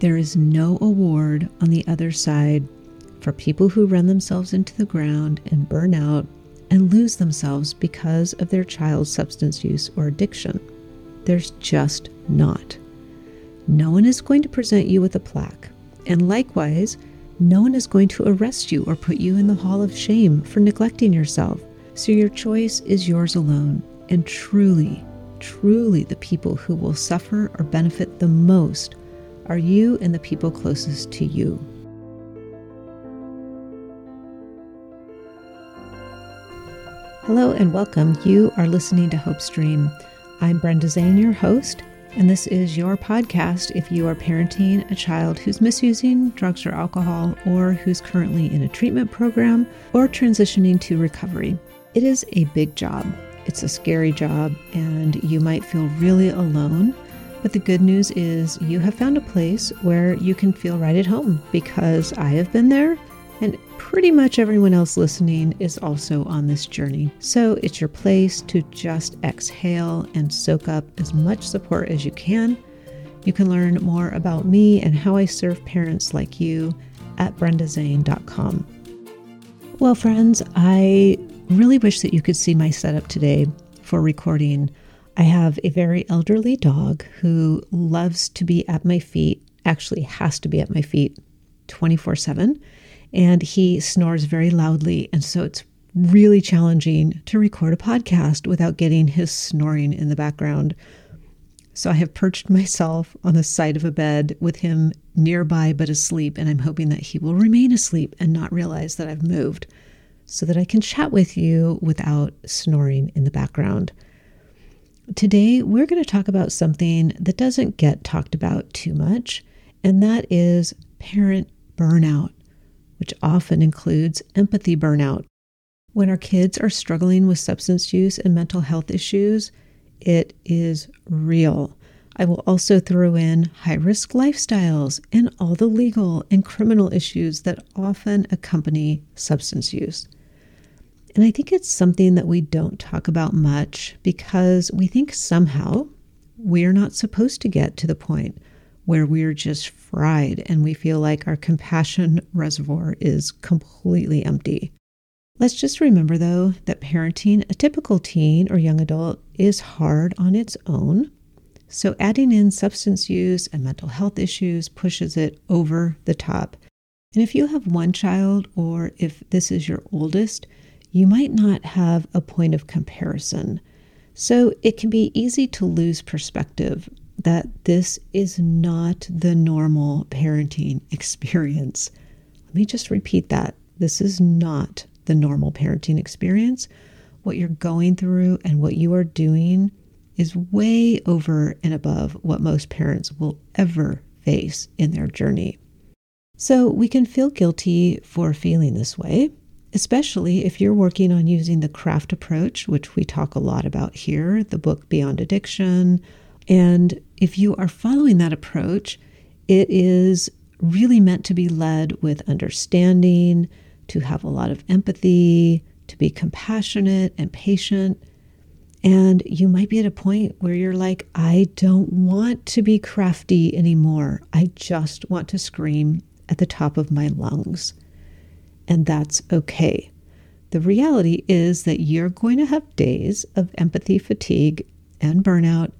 There is no award on the other side for people who run themselves into the ground and burn out and lose themselves because of their child's substance use or addiction. There's just not. No one is going to present you with a plaque. And likewise, no one is going to arrest you or put you in the hall of shame for neglecting yourself. So your choice is yours alone. And truly, truly, the people who will suffer or benefit the most are you and the people closest to you. Hello and welcome. You are listening to Hope Stream. I'm Brenda Zane, your host, and this is your podcast if you are parenting a child who's misusing drugs or alcohol, or who's currently in a treatment program or transitioning to recovery. It is a big job. It's a scary job, and you might feel really alone. But the good news is you have found a place where you can feel right at home because I have been there and pretty much everyone else listening is also on this journey. So it's your place to just exhale and soak up as much support as you can. You can learn more about me and how I serve parents like you at brendazane.com. Well, friends, I really wish that you could see my setup today for recording. I have a very elderly dog who loves to be at my feet, actually, has to be at my feet 24 7 and he snores very loudly. And so it's really challenging to record a podcast without getting his snoring in the background. So I have perched myself on the side of a bed with him nearby but asleep, and I'm hoping that he will remain asleep and not realize that I've moved so that I can chat with you without snoring in the background. Today, we're going to talk about something that doesn't get talked about too much, and that is parent burnout which often includes empathy burnout. When our kids are struggling with substance use and mental health issues, it is real. I will also throw in high risk lifestyles and all the legal and criminal issues that often accompany substance use. And I think it's something that we don't talk about much because we think somehow we're not supposed to get to the point where we're just fried and we feel like our compassion reservoir is completely empty. Let's just remember, though, that parenting a typical teen or young adult is hard on its own. So, adding in substance use and mental health issues pushes it over the top. And if you have one child, or if this is your oldest, you might not have a point of comparison. So, it can be easy to lose perspective that this is not the normal parenting experience. Let me just repeat that. This is not the normal parenting experience. What you're going through and what you are doing is way over and above what most parents will ever face in their journey. So we can feel guilty for feeling this way, especially if you're working on using the CRAFT approach, which we talk a lot about here, the book Beyond Addiction, and if you are following that approach, it is really meant to be led with understanding, to have a lot of empathy, to be compassionate and patient. And you might be at a point where you're like, I don't want to be crafty anymore. I just want to scream at the top of my lungs. And that's okay. The reality is that you're going to have days of empathy fatigue and burnout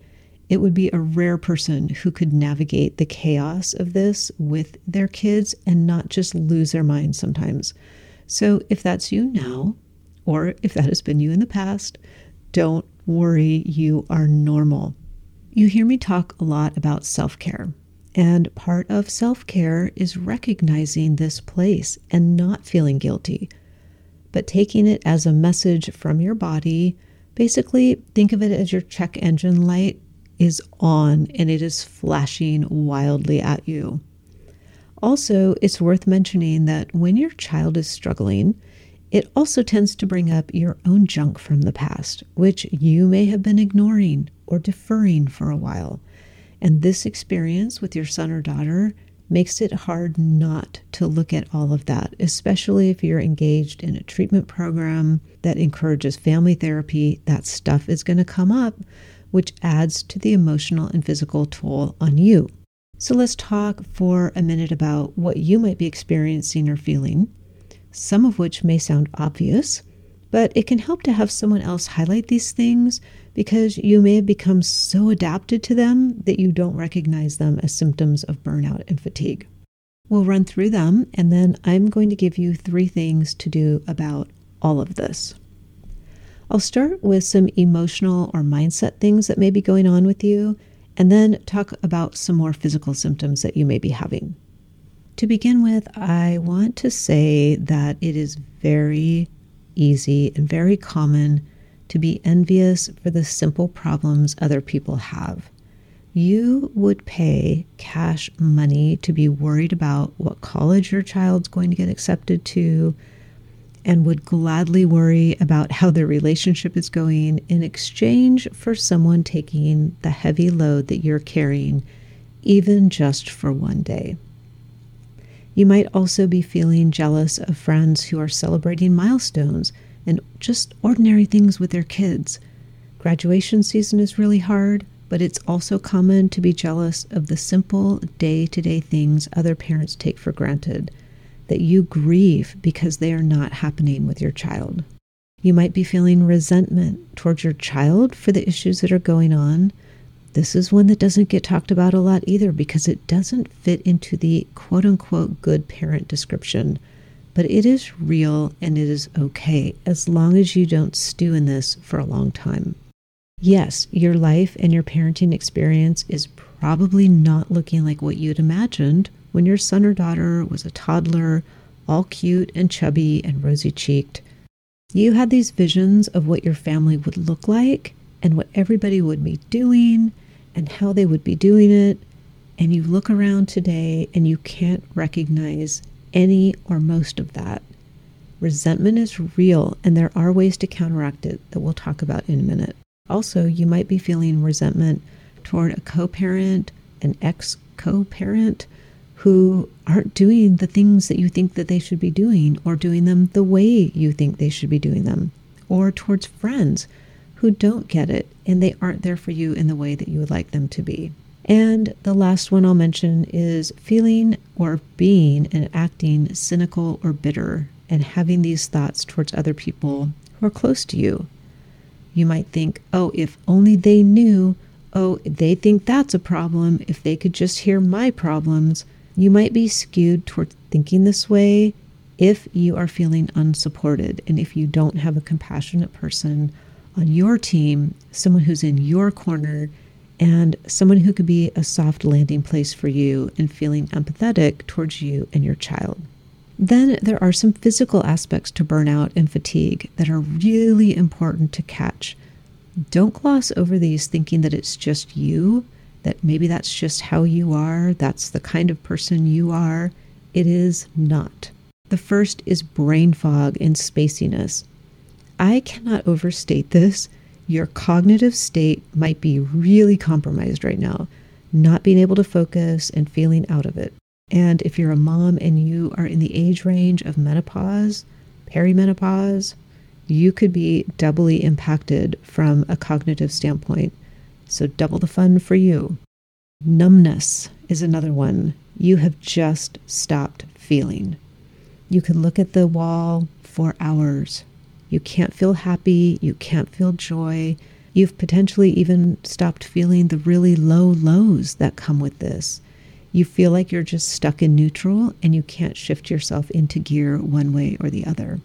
it would be a rare person who could navigate the chaos of this with their kids and not just lose their mind sometimes. So, if that's you now, or if that has been you in the past, don't worry, you are normal. You hear me talk a lot about self care, and part of self care is recognizing this place and not feeling guilty, but taking it as a message from your body. Basically, think of it as your check engine light is on and it is flashing wildly at you. Also, it's worth mentioning that when your child is struggling, it also tends to bring up your own junk from the past, which you may have been ignoring or deferring for a while. And this experience with your son or daughter makes it hard not to look at all of that, especially if you're engaged in a treatment program that encourages family therapy. That stuff is going to come up which adds to the emotional and physical toll on you. So let's talk for a minute about what you might be experiencing or feeling, some of which may sound obvious, but it can help to have someone else highlight these things because you may have become so adapted to them that you don't recognize them as symptoms of burnout and fatigue. We'll run through them, and then I'm going to give you three things to do about all of this. I'll start with some emotional or mindset things that may be going on with you, and then talk about some more physical symptoms that you may be having. To begin with, I want to say that it is very easy and very common to be envious for the simple problems other people have. You would pay cash money to be worried about what college your child's going to get accepted to, and would gladly worry about how their relationship is going in exchange for someone taking the heavy load that you're carrying, even just for one day. You might also be feeling jealous of friends who are celebrating milestones and just ordinary things with their kids. Graduation season is really hard, but it's also common to be jealous of the simple day to day things other parents take for granted that you grieve because they are not happening with your child. You might be feeling resentment towards your child for the issues that are going on. This is one that doesn't get talked about a lot either because it doesn't fit into the quote unquote good parent description but it is real and it is okay as long as you don't stew in this for a long time. Yes, your life and your parenting experience is probably not looking like what you'd imagined when your son or daughter was a toddler, all cute and chubby and rosy cheeked. You had these visions of what your family would look like and what everybody would be doing and how they would be doing it. And you look around today and you can't recognize any or most of that. Resentment is real, and there are ways to counteract it that we'll talk about in a minute. Also, you might be feeling resentment toward a co parent, an ex co parent who aren't doing the things that you think that they should be doing or doing them the way you think they should be doing them or towards friends who don't get it and they aren't there for you in the way that you would like them to be and the last one I'll mention is feeling or being and acting cynical or bitter and having these thoughts towards other people who are close to you. You might think, oh, if only they knew, oh, they think that's a problem, if they could just hear my problems. You might be skewed towards thinking this way if you are feeling unsupported and if you don't have a compassionate person on your team, someone who's in your corner and someone who could be a soft landing place for you and feeling empathetic towards you and your child. Then there are some physical aspects to burnout and fatigue that are really important to catch. Don't gloss over these thinking that it's just you, that maybe that's just how you are, that's the kind of person you are. It is not. The first is brain fog and spaciness. I cannot overstate this your cognitive state might be really compromised right now, not being able to focus and feeling out of it. And if you're a mom and you are in the age range of menopause, perimenopause, you could be doubly impacted from a cognitive standpoint. So, double the fun for you. Numbness is another one. You have just stopped feeling. You can look at the wall for hours you can't feel happy. You can't feel joy. You've potentially even stopped feeling the really low lows that come with this. You feel like you're just stuck in neutral and you can't shift yourself into gear one way or the other.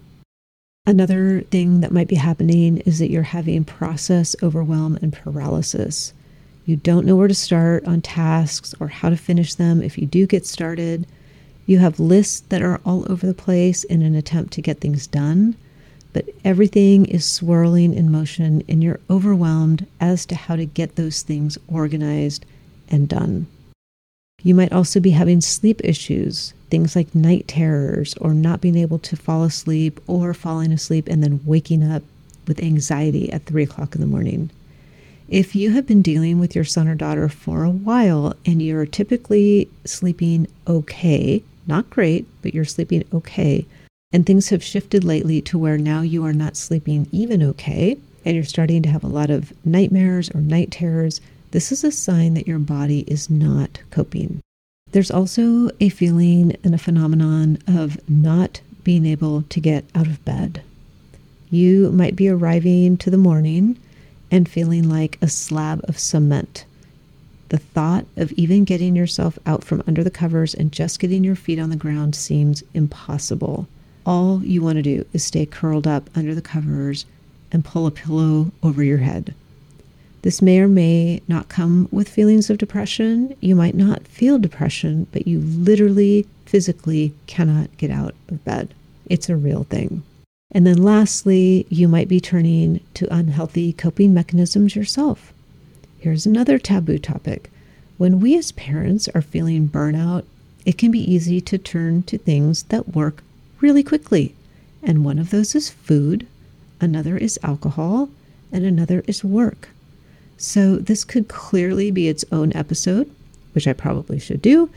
Another thing that might be happening is that you're having process overwhelm and paralysis. You don't know where to start on tasks or how to finish them if you do get started. You have lists that are all over the place in an attempt to get things done, but everything is swirling in motion and you're overwhelmed as to how to get those things organized and done. You might also be having sleep issues, things like night terrors or not being able to fall asleep or falling asleep and then waking up with anxiety at three o'clock in the morning. If you have been dealing with your son or daughter for a while and you're typically sleeping okay, not great, but you're sleeping okay, and things have shifted lately to where now you are not sleeping even okay, and you're starting to have a lot of nightmares or night terrors. This is a sign that your body is not coping. There's also a feeling and a phenomenon of not being able to get out of bed. You might be arriving to the morning and feeling like a slab of cement. The thought of even getting yourself out from under the covers and just getting your feet on the ground seems impossible. All you want to do is stay curled up under the covers and pull a pillow over your head. This may or may not come with feelings of depression. You might not feel depression, but you literally, physically cannot get out of bed. It's a real thing. And then lastly, you might be turning to unhealthy coping mechanisms yourself. Here's another taboo topic. When we as parents are feeling burnout, it can be easy to turn to things that work really quickly. And one of those is food, another is alcohol, and another is work. So this could clearly be its own episode, which I probably should do.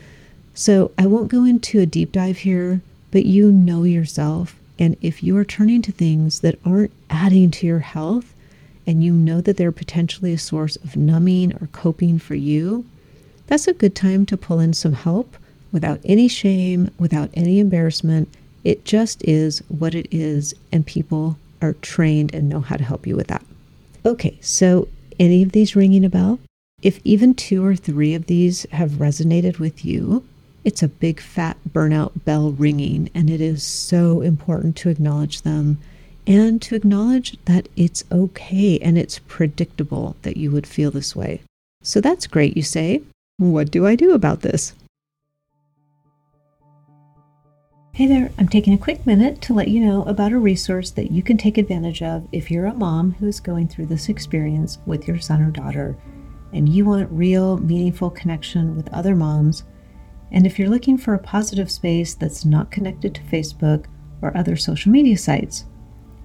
So I won't go into a deep dive here, but you know yourself. And if you are turning to things that aren't adding to your health, and you know that they're potentially a source of numbing or coping for you, that's a good time to pull in some help without any shame, without any embarrassment. It just is what it is, and people are trained and know how to help you with that. Okay, so any of these ringing a bell? If even two or three of these have resonated with you, it's a big fat burnout bell ringing, and it is so important to acknowledge them and to acknowledge that it's okay and it's predictable that you would feel this way. So that's great, you say. What do I do about this? Hey there, I'm taking a quick minute to let you know about a resource that you can take advantage of if you're a mom who's going through this experience with your son or daughter and you want real, meaningful connection with other moms. And if you're looking for a positive space that's not connected to Facebook or other social media sites,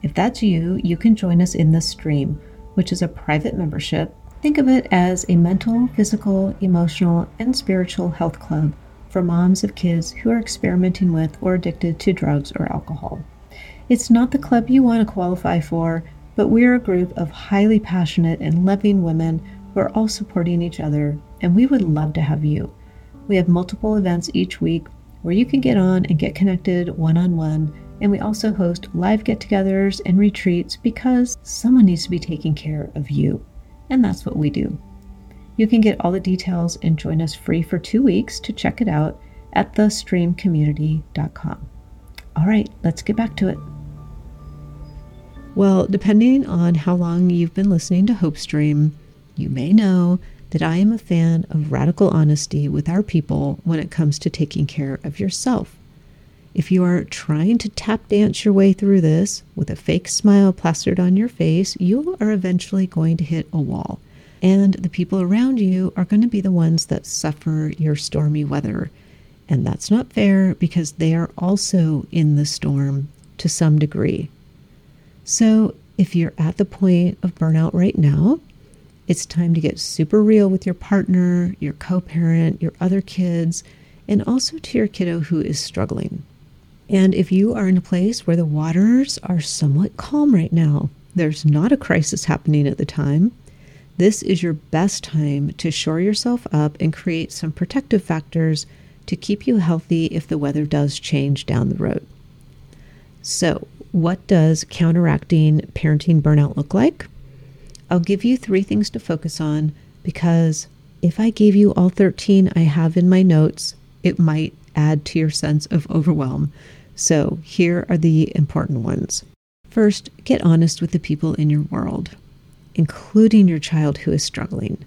if that's you, you can join us in the stream, which is a private membership. Think of it as a mental, physical, emotional, and spiritual health club for moms of kids who are experimenting with or addicted to drugs or alcohol. It's not the club you want to qualify for, but we're a group of highly passionate and loving women who are all supporting each other, and we would love to have you. We have multiple events each week where you can get on and get connected one on one, and we also host live get togethers and retreats because someone needs to be taking care of you, and that's what we do. You can get all the details and join us free for two weeks to check it out at thestreamcommunity.com. All right, let's get back to it. Well, depending on how long you've been listening to Hope Stream, you may know that I am a fan of radical honesty with our people when it comes to taking care of yourself. If you are trying to tap dance your way through this with a fake smile plastered on your face, you are eventually going to hit a wall and the people around you are going to be the ones that suffer your stormy weather. And that's not fair because they are also in the storm to some degree. So, if you're at the point of burnout right now, it's time to get super real with your partner, your co parent, your other kids, and also to your kiddo who is struggling. And if you are in a place where the waters are somewhat calm right now, there's not a crisis happening at the time, this is your best time to shore yourself up and create some protective factors to keep you healthy if the weather does change down the road. So, what does counteracting parenting burnout look like? I'll give you three things to focus on because if I gave you all 13 I have in my notes, it might add to your sense of overwhelm. So, here are the important ones. First, get honest with the people in your world including your child who is struggling.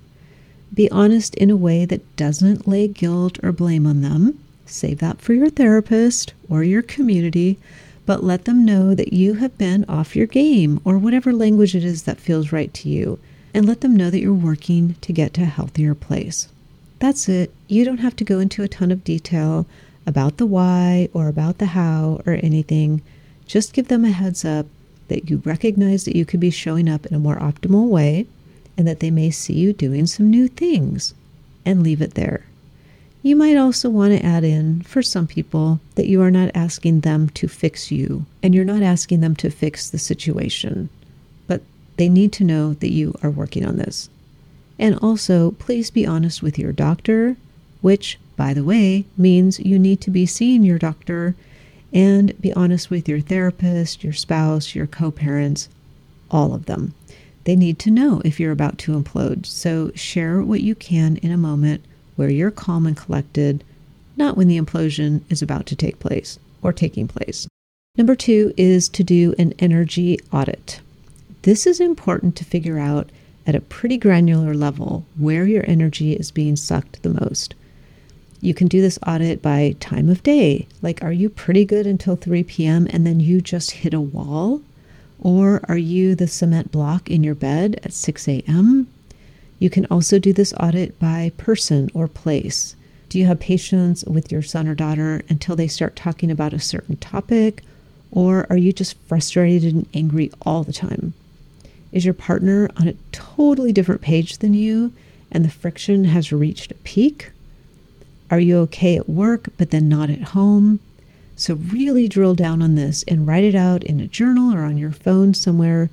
Be honest in a way that doesn't lay guilt or blame on them. Save that for your therapist or your community, but let them know that you have been off your game or whatever language it is that feels right to you, and let them know that you're working to get to a healthier place. That's it. You don't have to go into a ton of detail about the why or about the how or anything. Just give them a heads up that you recognize that you could be showing up in a more optimal way and that they may see you doing some new things and leave it there. You might also want to add in, for some people, that you are not asking them to fix you and you're not asking them to fix the situation, but they need to know that you are working on this. And also, please be honest with your doctor, which by the way, means you need to be seeing your doctor and be honest with your therapist, your spouse, your co parents, all of them. They need to know if you're about to implode. So share what you can in a moment where you're calm and collected, not when the implosion is about to take place or taking place. Number two is to do an energy audit. This is important to figure out at a pretty granular level where your energy is being sucked the most. You can do this audit by time of day. Like, are you pretty good until 3 p.m. and then you just hit a wall? Or are you the cement block in your bed at 6 a.m.? You can also do this audit by person or place. Do you have patience with your son or daughter until they start talking about a certain topic? Or are you just frustrated and angry all the time? Is your partner on a totally different page than you and the friction has reached a peak? Are you okay at work, but then not at home? So, really drill down on this and write it out in a journal or on your phone somewhere.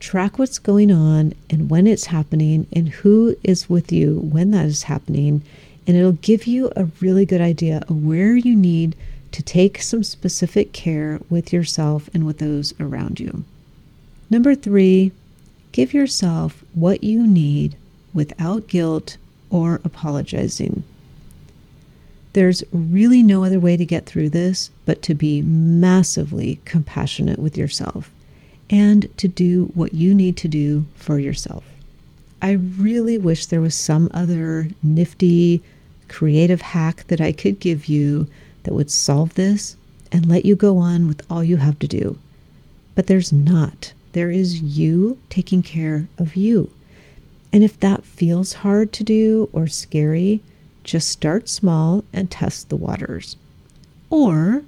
Track what's going on and when it's happening and who is with you when that is happening. And it'll give you a really good idea of where you need to take some specific care with yourself and with those around you. Number three, give yourself what you need without guilt or apologizing. There's really no other way to get through this but to be massively compassionate with yourself and to do what you need to do for yourself. I really wish there was some other nifty, creative hack that I could give you that would solve this and let you go on with all you have to do. But there's not. There is you taking care of you. And if that feels hard to do or scary, just start small and test the waters. Or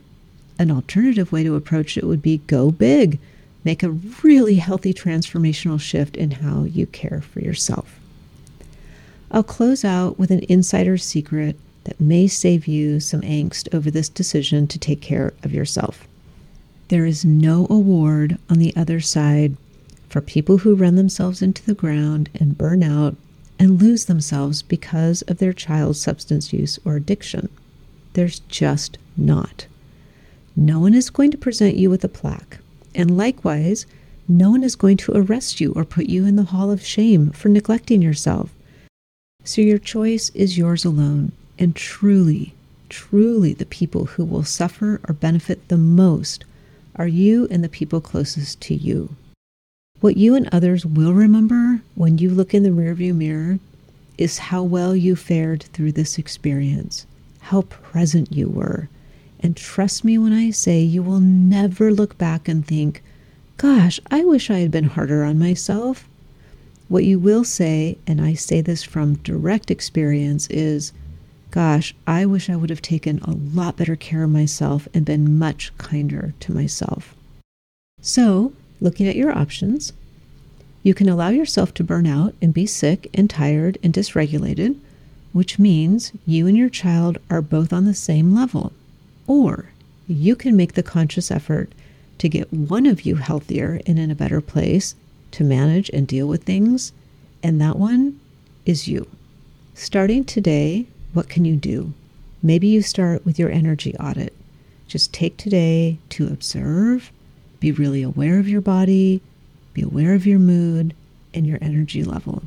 an alternative way to approach it would be go big. Make a really healthy transformational shift in how you care for yourself. I'll close out with an insider's secret that may save you some angst over this decision to take care of yourself. There is no award on the other side for people who run themselves into the ground and burn out and lose themselves because of their child's substance use or addiction. There's just not. No one is going to present you with a plaque, and likewise, no one is going to arrest you or put you in the hall of shame for neglecting yourself. So your choice is yours alone, and truly, truly, the people who will suffer or benefit the most are you and the people closest to you. What you and others will remember when you look in the rearview mirror is how well you fared through this experience, how present you were. And trust me when I say you will never look back and think, gosh, I wish I had been harder on myself. What you will say, and I say this from direct experience, is, gosh, I wish I would have taken a lot better care of myself and been much kinder to myself. So, looking at your options, you can allow yourself to burn out and be sick and tired and dysregulated, which means you and your child are both on the same level. Or you can make the conscious effort to get one of you healthier and in a better place to manage and deal with things, and that one is you. Starting today, what can you do? Maybe you start with your energy audit. Just take today to observe be really aware of your body, be aware of your mood and your energy level.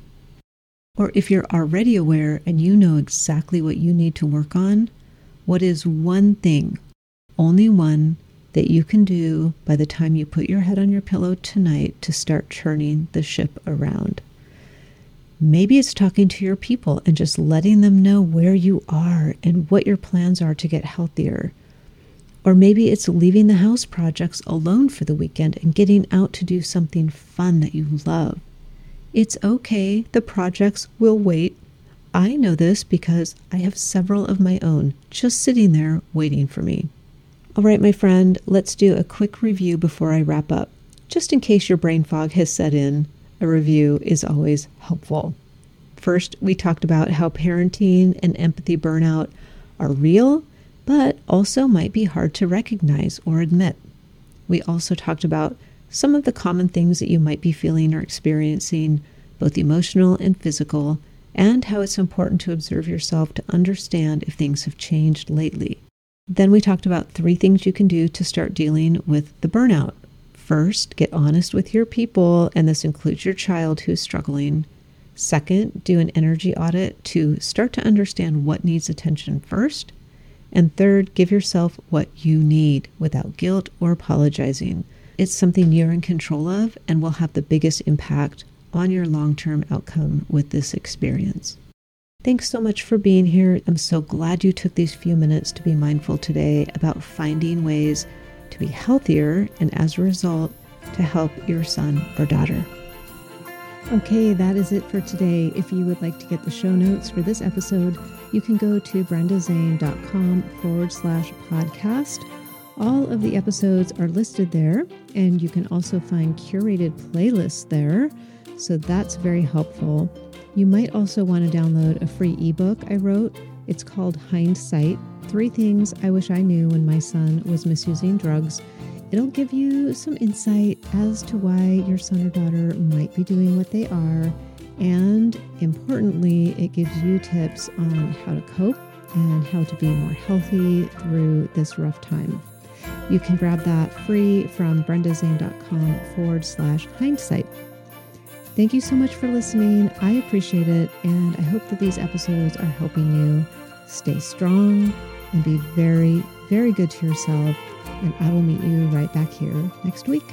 Or if you're already aware and you know exactly what you need to work on, what is one thing, only one, that you can do by the time you put your head on your pillow tonight to start turning the ship around? Maybe it's talking to your people and just letting them know where you are and what your plans are to get healthier or maybe it's leaving the house projects alone for the weekend and getting out to do something fun that you love. It's okay, the projects will wait. I know this because I have several of my own just sitting there waiting for me. All right, my friend, let's do a quick review before I wrap up. Just in case your brain fog has set in, a review is always helpful. First, we talked about how parenting and empathy burnout are real but also might be hard to recognize or admit. We also talked about some of the common things that you might be feeling or experiencing, both emotional and physical, and how it's important to observe yourself to understand if things have changed lately. Then we talked about three things you can do to start dealing with the burnout. First, get honest with your people, and this includes your child who's struggling. Second, do an energy audit to start to understand what needs attention first. And third, give yourself what you need without guilt or apologizing. It's something you're in control of and will have the biggest impact on your long term outcome with this experience. Thanks so much for being here. I'm so glad you took these few minutes to be mindful today about finding ways to be healthier and as a result, to help your son or daughter. Okay, that is it for today. If you would like to get the show notes for this episode, you can go to brendazane.com forward slash podcast. All of the episodes are listed there, and you can also find curated playlists there. So that's very helpful. You might also want to download a free ebook I wrote. It's called Hindsight Three Things I Wish I Knew When My Son Was Misusing Drugs. It'll give you some insight as to why your son or daughter might be doing what they are. And importantly, it gives you tips on how to cope and how to be more healthy through this rough time. You can grab that free from brendazane.com forward slash hindsight. Thank you so much for listening. I appreciate it, and I hope that these episodes are helping you stay strong and be very, very good to yourself. And I will meet you right back here next week.